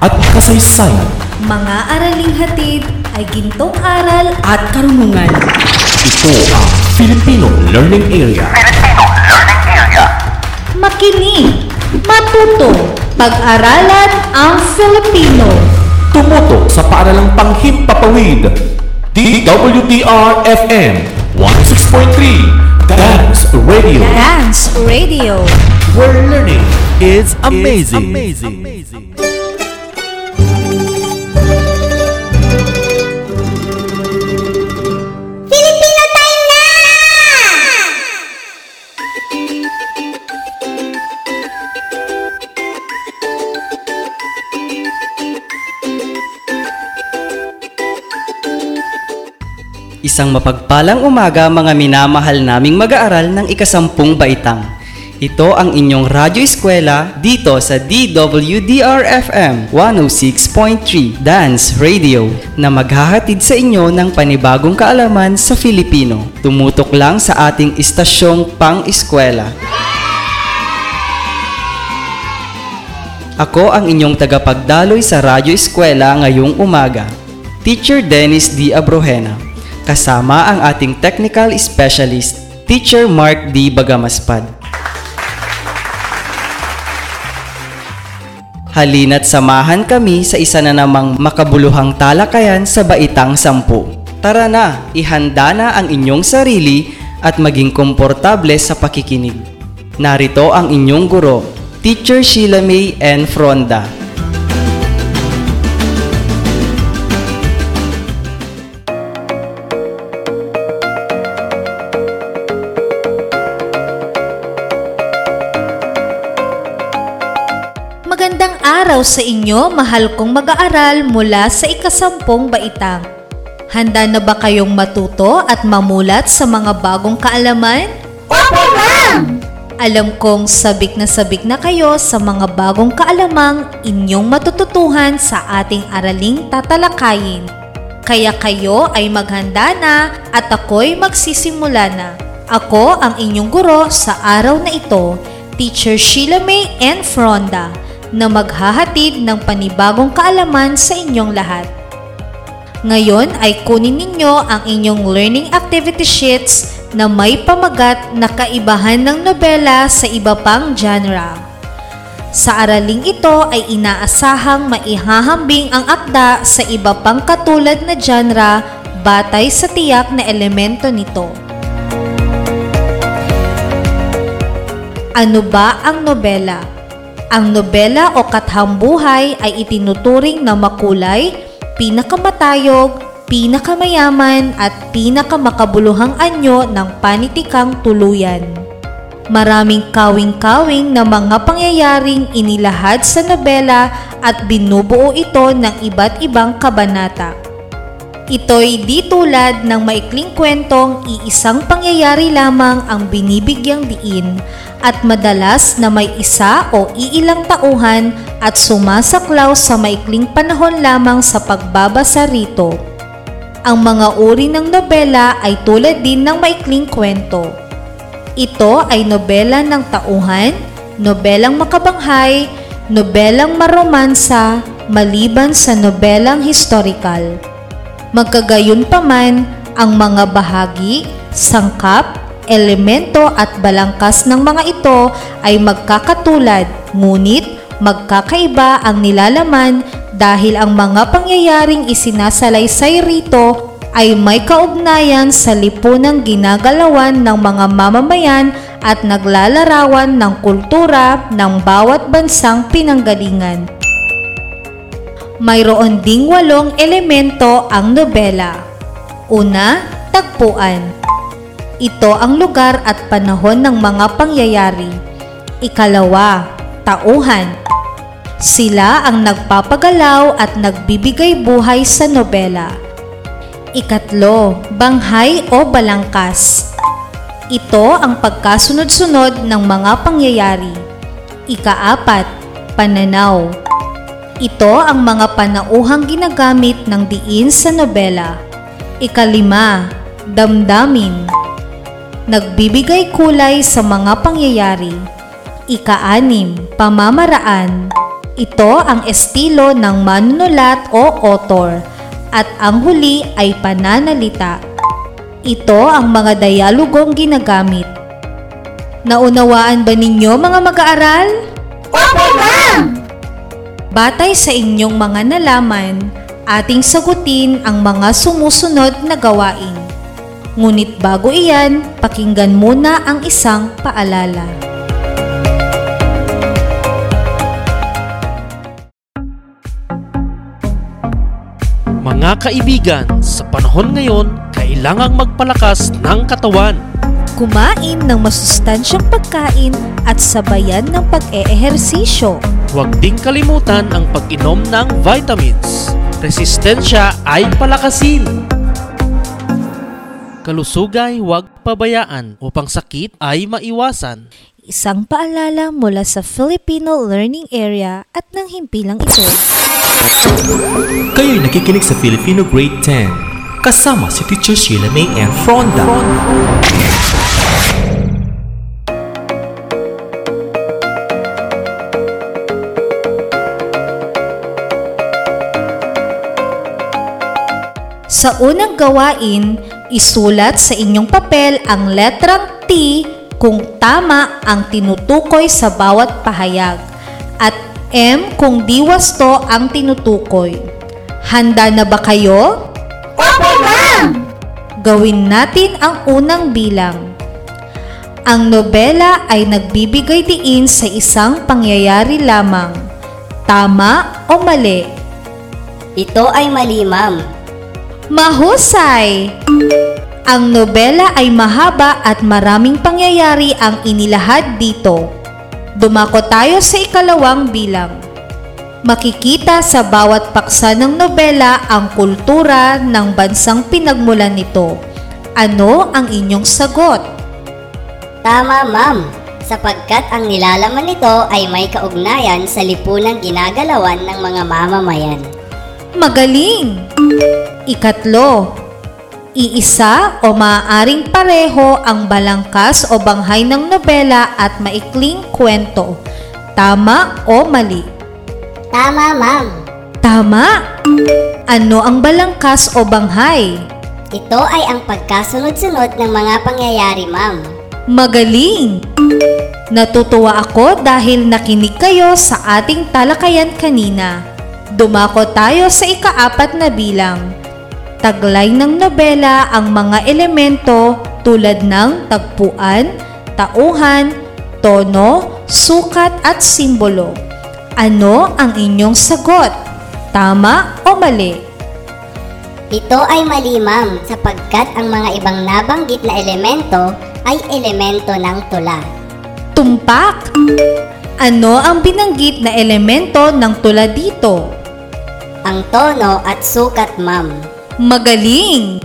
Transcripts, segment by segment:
At kasaysayan. mga araling hatid ay gintong aral At karunungan. Ito ang Filipino Learning Area. makinig, matuto, pag-aralan ang Filipino. Tumuto sa paaralang panghimpapawid. DWDR-FM 106.3 Dance Radio. Dance Radio. Where learning is amazing. Filipino Isang mapagpalang umaga mga minamahal naming mag-aaral ng ikasampung baitang. Ito ang inyong radyo eskwela dito sa DWDR-FM 106.3 Dance Radio na maghahatid sa inyo ng panibagong kaalaman sa Filipino. Tumutok lang sa ating istasyong pang-eskwela. Ako ang inyong tagapagdaloy sa Radyo Eskwela ngayong umaga. Teacher Dennis D. Abrojena. Kasama ang ating technical specialist, Teacher Mark D. Bagamaspad. Halina't samahan kami sa isa na namang makabuluhang talakayan sa Baitang Sampu. Tara na, ihanda na ang inyong sarili at maging komportable sa pakikinig. Narito ang inyong guro, Teacher Sheila May N. Fronda. Araw sa inyo, mahal kong mag-aaral mula sa ikasampung baitang. Handa na ba kayong matuto at mamulat sa mga bagong kaalaman? Opo, ma'am! Alam kong sabik na sabik na kayo sa mga bagong kaalamang inyong matututuhan sa ating araling tatalakayin. Kaya kayo ay maghanda na at ako'y magsisimula na. Ako ang inyong guro sa araw na ito, Teacher Sheila May N. Fronda, na maghahatid ng panibagong kaalaman sa inyong lahat. Ngayon ay kunin ninyo ang inyong learning activity sheets na may pamagat na kaibahan ng nobela sa iba pang genre. Sa araling ito ay inaasahang maihahambing ang akda sa iba pang katulad na genre batay sa tiyak na elemento nito. Ano ba ang nobela? Ang nobela o kathambuhay ay itinuturing na makulay, pinakamatayog, pinakamayaman at pinakamakabuluhang anyo ng panitikang tuluyan. Maraming kawing-kawing na mga pangyayaring inilahad sa nobela at binubuo ito ng iba't ibang kabanata. Ito'y di tulad ng maikling kwentong iisang pangyayari lamang ang binibigyang diin at madalas na may isa o iilang tauhan at sumasaklaw sa maikling panahon lamang sa pagbabasa rito. Ang mga uri ng nobela ay tulad din ng maikling kwento. Ito ay nobela ng tauhan, nobelang makabanghay, nobelang maromansa, maliban sa nobelang historical. Magkagayon pa man, ang mga bahagi, sangkap, elemento at balangkas ng mga ito ay magkakatulad, ngunit magkakaiba ang nilalaman dahil ang mga pangyayaring isinasalaysay rito ay may kaugnayan sa lipunang ginagalawan ng mga mamamayan at naglalarawan ng kultura ng bawat bansang pinanggalingan. Mayroon ding walong elemento ang nobela. Una, tagpuan. Ito ang lugar at panahon ng mga pangyayari. Ikalawa, tauhan. Sila ang nagpapagalaw at nagbibigay buhay sa nobela. Ikatlo, banghay o balangkas. Ito ang pagkasunod-sunod ng mga pangyayari. Ikaapat, pananaw. Ito ang mga panauhang ginagamit ng diin sa nobela. Ikalima, damdamin nagbibigay kulay sa mga pangyayari. Ika-anim, pamamaraan. Ito ang estilo ng manunulat o author at ang huli ay pananalita. Ito ang mga dialogong ginagamit. Naunawaan ba ninyo mga mag-aaral? Opo, ma'am! Batay sa inyong mga nalaman, ating sagutin ang mga sumusunod na gawain. Ngunit bago iyan, pakinggan muna ang isang paalala. Mga kaibigan, sa panahon ngayon, kailangang magpalakas ng katawan. Kumain ng masustansyang pagkain at sabayan ng pag-eehersisyo. Huwag ding kalimutan ang pag-inom ng vitamins. Resistensya ay palakasin. Kalusugay huwag pabayaan upang sakit ay maiwasan. Isang paalala mula sa Filipino Learning Area at ng himpilang ito. Kayo'y nakikinig sa Filipino Grade 10. Kasama si Teacher Sheila May and Fronda. Sa unang gawain, isulat sa inyong papel ang letrang T kung tama ang tinutukoy sa bawat pahayag at M kung di wasto ang tinutukoy. Handa na ba kayo? Opo, ma'am! Gawin natin ang unang bilang. Ang nobela ay nagbibigay diin sa isang pangyayari lamang. Tama o mali? Ito ay mali, ma'am. Mahusay! Ang nobela ay mahaba at maraming pangyayari ang inilahad dito. Dumako tayo sa ikalawang bilang. Makikita sa bawat paksa ng nobela ang kultura ng bansang pinagmulan nito. Ano ang inyong sagot? Tama, ma'am. Sapagkat ang nilalaman nito ay may kaugnayan sa lipunang ginagalawan ng mga mamamayan. Magaling! Ikatlo, iisa o maaaring pareho ang balangkas o banghay ng nobela at maikling kwento. Tama o mali? Tama, ma'am. Tama! Ano ang balangkas o banghay? Ito ay ang pagkasunod-sunod ng mga pangyayari, ma'am. Magaling! Natutuwa ako dahil nakinig kayo sa ating talakayan kanina. Dumako tayo sa ikaapat na bilang. Taglay ng nobela ang mga elemento tulad ng tagpuan, tauhan, tono, sukat at simbolo. Ano ang inyong sagot? Tama o mali? Ito ay mali, ma'am, sapagkat ang mga ibang nabanggit na elemento ay elemento ng tula. Tumpak! Ano ang binanggit na elemento ng tula dito? Ang tono at sukat, ma'am. Magaling!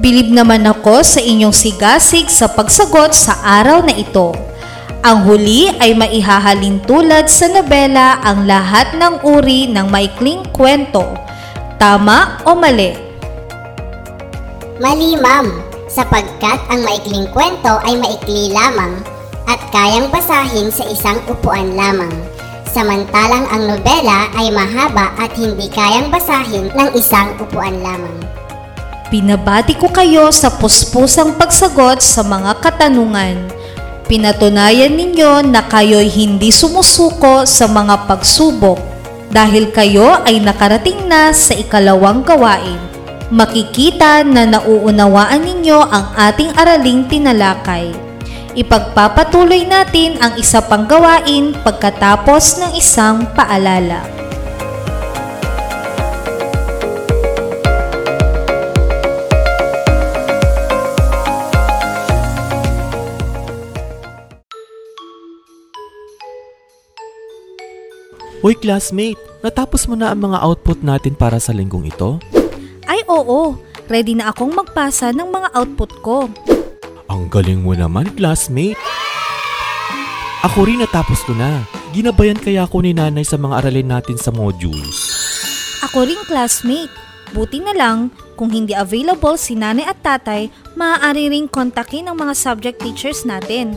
Bilib naman ako sa inyong sigasig sa pagsagot sa araw na ito. Ang huli ay maihahalin tulad sa nobela ang lahat ng uri ng maikling kwento. Tama o mali? Mali, ma'am, sapagkat ang maikling kwento ay maikli lamang at kayang basahin sa isang upuan lamang. Samantalang ang nobela ay mahaba at hindi kayang basahin ng isang upuan lamang. Pinabati ko kayo sa puspusang pagsagot sa mga katanungan. Pinatunayan ninyo na kayo'y hindi sumusuko sa mga pagsubok dahil kayo ay nakarating na sa ikalawang gawain. Makikita na nauunawaan ninyo ang ating araling tinalakay. Ipagpapatuloy natin ang isa pang gawain pagkatapos ng isang paalala. Uy classmate, natapos mo na ang mga output natin para sa linggong ito? Ay oo, ready na akong magpasa ng mga output ko. Ang galing mo naman, classmate. Ako rin natapos ko na. Ginabayan kaya ako ni nanay sa mga aralin natin sa modules. Ako ring classmate. Buti na lang, kung hindi available si nanay at tatay, maaari ring kontakin ang mga subject teachers natin.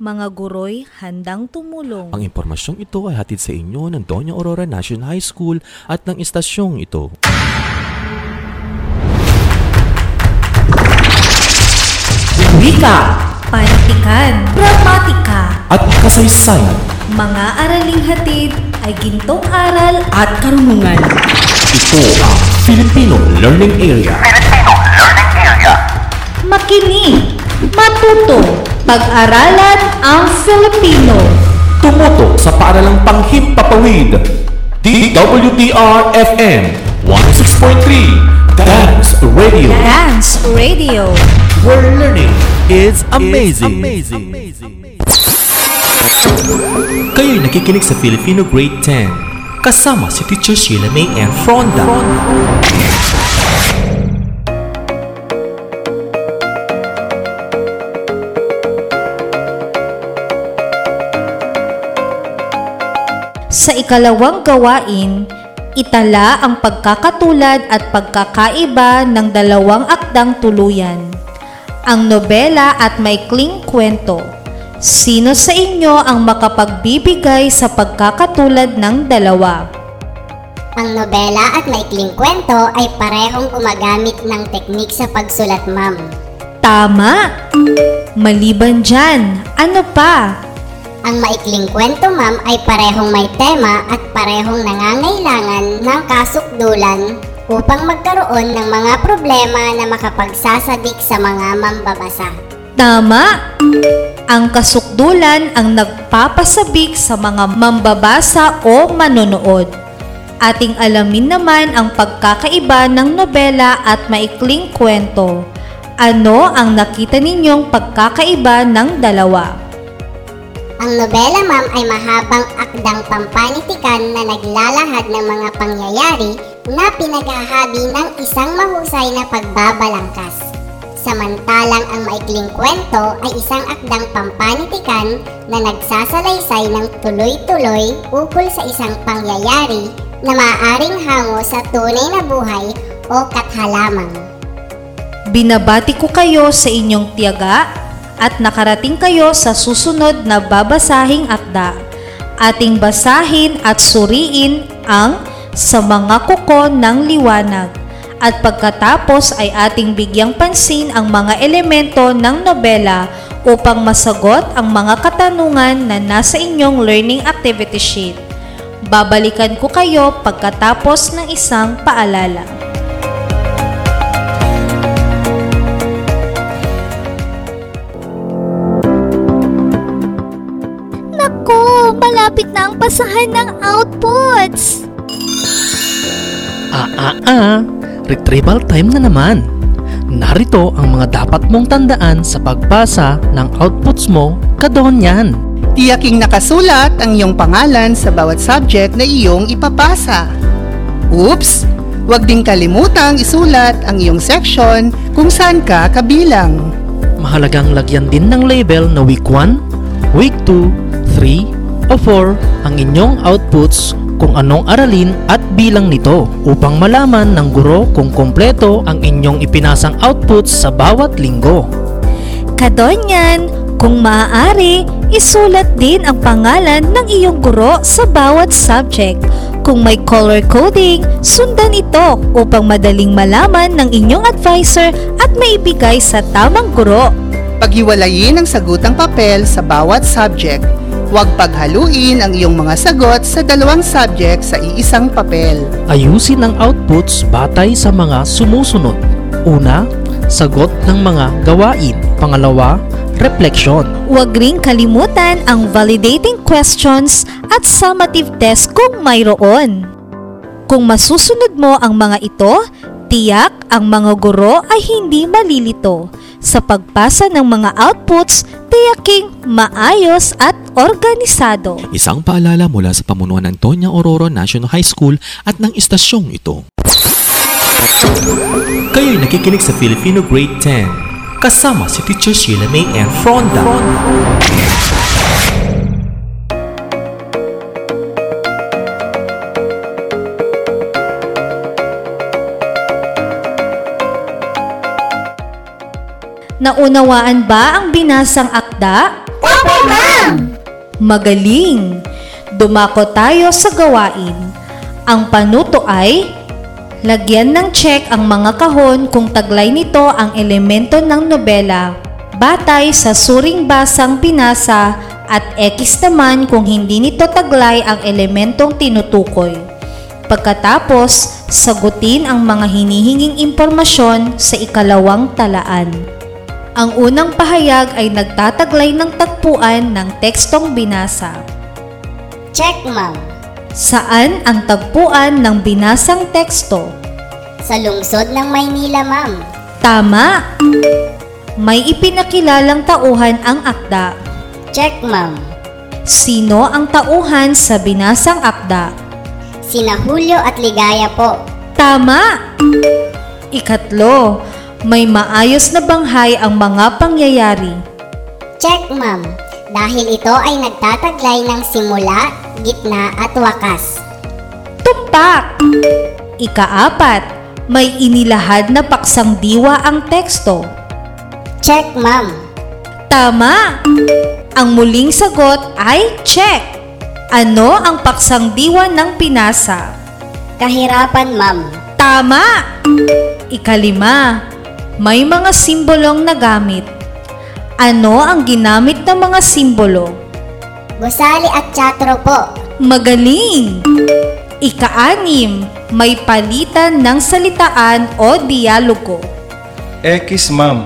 Mga guro'y handang tumulong. Ang impormasyong ito ay hatid sa inyo ng Doña Aurora National High School at ng istasyong ito. Wika Panitikan, gramatika, at kasaysayan. mga araling hatid ay gintong aral At karunungan. Ito ang Filipino Learning Area. makinig, matuto, pag-aralan ang Filipino. Tumuto sa paaralang panghimpapawid. DWDR-FM 106.3 Dance Radio. Dance Radio. Where learning It's amazing. Kayo'y nakikinig sa Filipino Grade 10. Kasama si Teacher Sheila May and Fronda. Sa ikalawang gawain, itala ang pagkakatulad at pagkakaiba ng dalawang akdang tuluyan. Ang nobela at maikling kwento. Sino sa inyo ang makapagbibigay sa pagkakatulad ng dalawa? Ang nobela at maikling kwento ay parehong gumagamit ng teknik sa pagsulat, ma'am. Tama! Maliban dyan, ano pa? Ang maikling kwento, ma'am, ay parehong may tema at parehong nangangailangan ng kasukdulan upang magkaroon ng mga problema na makapagsasadik sa mga mambabasa. Tama! Ang kasukdulan ang nagpapasabik sa mga mambabasa o manonood. Ating alamin naman ang pagkakaiba ng nobela at maikling kwento. Ano ang nakita ninyong pagkakaiba ng dalawa? Ang nobela, ma'am, ay mahabang akdang pampanitikan na naglalahad ng mga pangyayari na pinaghahabi ng isang mahusay na pagbabalangkas. Samantalang ang maikling kwento ay isang akdang pampanitikan na nagsasalaysay ng tuloy-tuloy ukol sa isang pangyayari na maaaring hango sa tunay na buhay o kathalamang. Binabati ko kayo sa inyong tiyaga at nakarating kayo sa susunod na babasahing akda. Ating basahin at suriin ang sa mga kuko ng liwanag. At pagkatapos ay ating bigyang pansin ang mga elemento ng nobela upang masagot ang mga katanungan na nasa inyong learning activity sheet. Babalikan ko kayo pagkatapos ng isang paalala. Nako, malapit na ang pasahan ng outputs. Ah ah ah, retrieval time na naman. Narito ang mga dapat mong tandaan sa pagbasa ng outputs mo kadon yan. Tiyaking nakasulat ang iyong pangalan sa bawat subject na iyong ipapasa. Oops! Huwag ding kalimutang isulat ang iyong section kung saan ka kabilang. Mahalagang lagyan din ng label na week 1, week 2, 3, o 4 ang inyong outputs kung anong aralin at bilang nito upang malaman ng guro kung kompleto ang inyong ipinasang outputs sa bawat linggo. Kadonyan, kung maaari, isulat din ang pangalan ng iyong guro sa bawat subject. Kung may color coding, sundan ito upang madaling malaman ng inyong advisor at maibigay sa tamang guro. Paghiwalayin ang sagutang papel sa bawat subject. Huwag paghaluin ang iyong mga sagot sa dalawang subject sa iisang papel. Ayusin ang outputs batay sa mga sumusunod. Una, sagot ng mga gawain. Pangalawa, reflection. Huwag ring kalimutan ang validating questions at summative test kung mayroon. Kung masusunod mo ang mga ito, tiyak ang mga guro ay hindi malilito. Sa pagpasa ng mga outputs, tiyaking maayos at organisado. Isang paalala mula sa pamunuan ng Tonya Aurora National High School at ng istasyong ito. Kayo'y nakikinig sa Filipino Grade 10. Kasama si Teacher Sheila May and Fronda. Naunawaan ba ang binasang akda? Opo, ma'am! Magaling! Dumako tayo sa gawain. Ang panuto ay Lagyan ng check ang mga kahon kung taglay nito ang elemento ng nobela batay sa suring basang pinasa at X naman kung hindi nito taglay ang elementong tinutukoy. Pagkatapos, sagutin ang mga hinihinging impormasyon sa ikalawang talaan. Ang unang pahayag ay nagtataglay ng tagpuan ng tekstong binasa. Check, ma'am. Saan ang tagpuan ng binasang teksto? Sa lungsod ng Maynila, ma'am. Tama! May ipinakilalang tauhan ang akda. Check, ma'am. Sino ang tauhan sa binasang akda? Sina Julio at Ligaya po. Tama! Ikatlo, may maayos na banghay ang mga pangyayari. Check, ma'am. Dahil ito ay nagtataglay ng simula, gitna at wakas. Tumpak! Ikaapat, may inilahad na paksang diwa ang teksto. Check, ma'am. Tama! Ang muling sagot ay check. Ano ang paksang diwa ng pinasa? Kahirapan, ma'am. Tama! Ikalima, may mga simbolong nagamit. Ano ang ginamit ng mga simbolo? Gusali at Chatro po. Magaling! Ikaanim, may palitan ng salitaan o dialogo. X ma'am,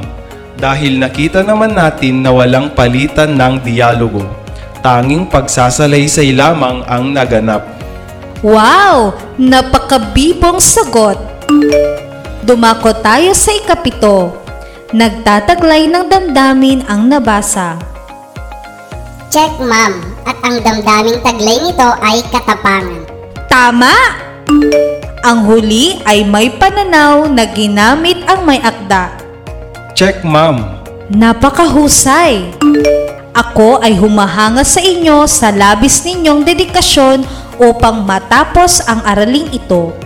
dahil nakita naman natin na walang palitan ng dialogo. Tanging pagsasalaysay lamang ang naganap. Wow! Napakabibong sagot! Dumako tayo sa ikapito. Nagtataglay ng damdamin ang nabasa. Check, ma'am. At ang damdaming taglay nito ay katapangan. Tama! Ang huli ay may pananaw na ginamit ang may akda. Check ma'am. Napakahusay! Ako ay humahanga sa inyo sa labis ninyong dedikasyon upang matapos ang araling ito.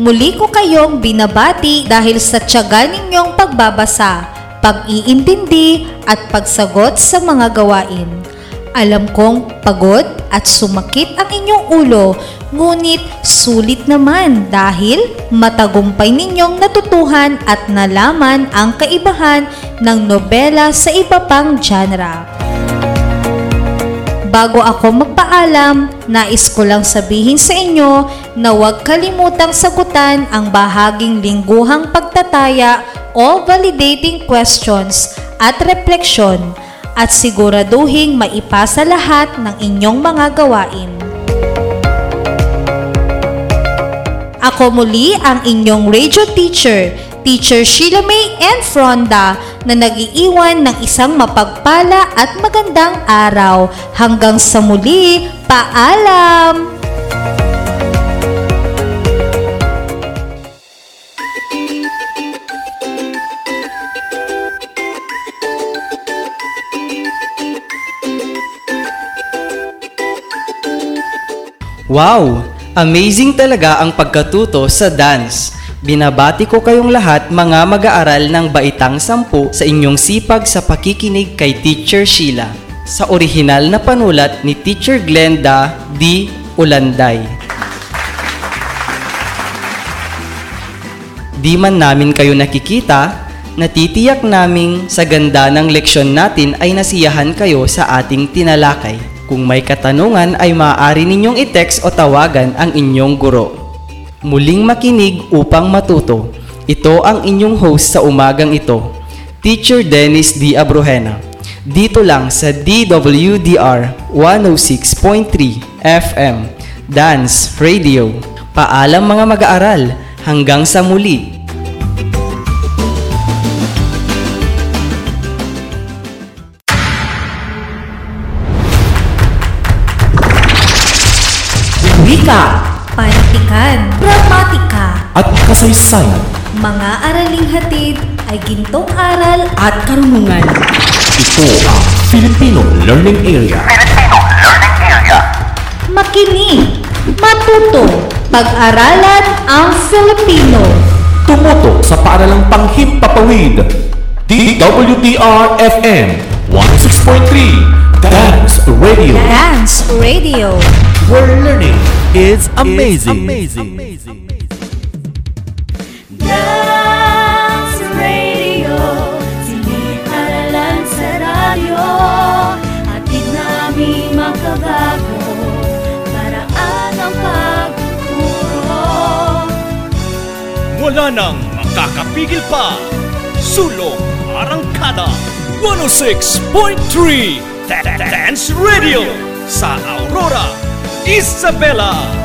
Muli ko kayong binabati dahil sa tiyaga ninyong pagbabasa, pag-iintindi at pagsagot sa mga gawain. Alam kong pagod at sumakit ang inyong ulo, ngunit sulit naman dahil matagumpay ninyong natutuhan at nalaman ang kaibahan ng nobela sa iba pang genre. Bago ako magpaalam, nais ko lang sabihin sa inyo na huwag kalimutang sagutan ang bahaging lingguhang pagtataya o validating questions at refleksyon at siguraduhing maipasa lahat ng inyong mga gawain. Ako muli ang inyong radio teacher, Teacher Sheila May and Fronda na nagiiwan ng isang mapagpala at magandang araw. Hanggang sa muli, paalam! Wow! Amazing talaga ang pagkatuto sa dance. Binabati ko kayong lahat mga mag-aaral ng Baitang Sampu sa inyong sipag sa pakikinig kay Teacher Sheila sa orihinal na panulat ni Teacher Glenda D. Ulanday. Di man namin kayo nakikita, natitiyak naming sa ganda ng leksyon natin ay nasiyahan kayo sa ating tinalakay. Kung may katanungan ay maaari ninyong i-text o tawagan ang inyong guro. Muling makinig upang matuto. Ito ang inyong host sa umagang ito, Teacher Dennis D. Abrojena. Dito lang sa DWDR 106.3 FM, Dance Radio. Paalam mga mag-aaral, hanggang sa muli. Wika, panitikan, gramatika, At kasaysayan. mga araling hatid ay gintong aral at karunungan. Ito ang Filipino Learning Area. Makinig, matuto, pag-aralan ang Filipino. Tumutok sa paaralang panghimpapawid. DWDR-FM 106.3 Dance Radio. Dance Radio. Where learning It's amazing. Dance Radio Silid aralan sa radyo Hatid namin makabago Paraan ang pagtuturo Wala nang makakapigil pa. Sulong Arangkada 106.3 Dance Radio sa Aurora, Isabela.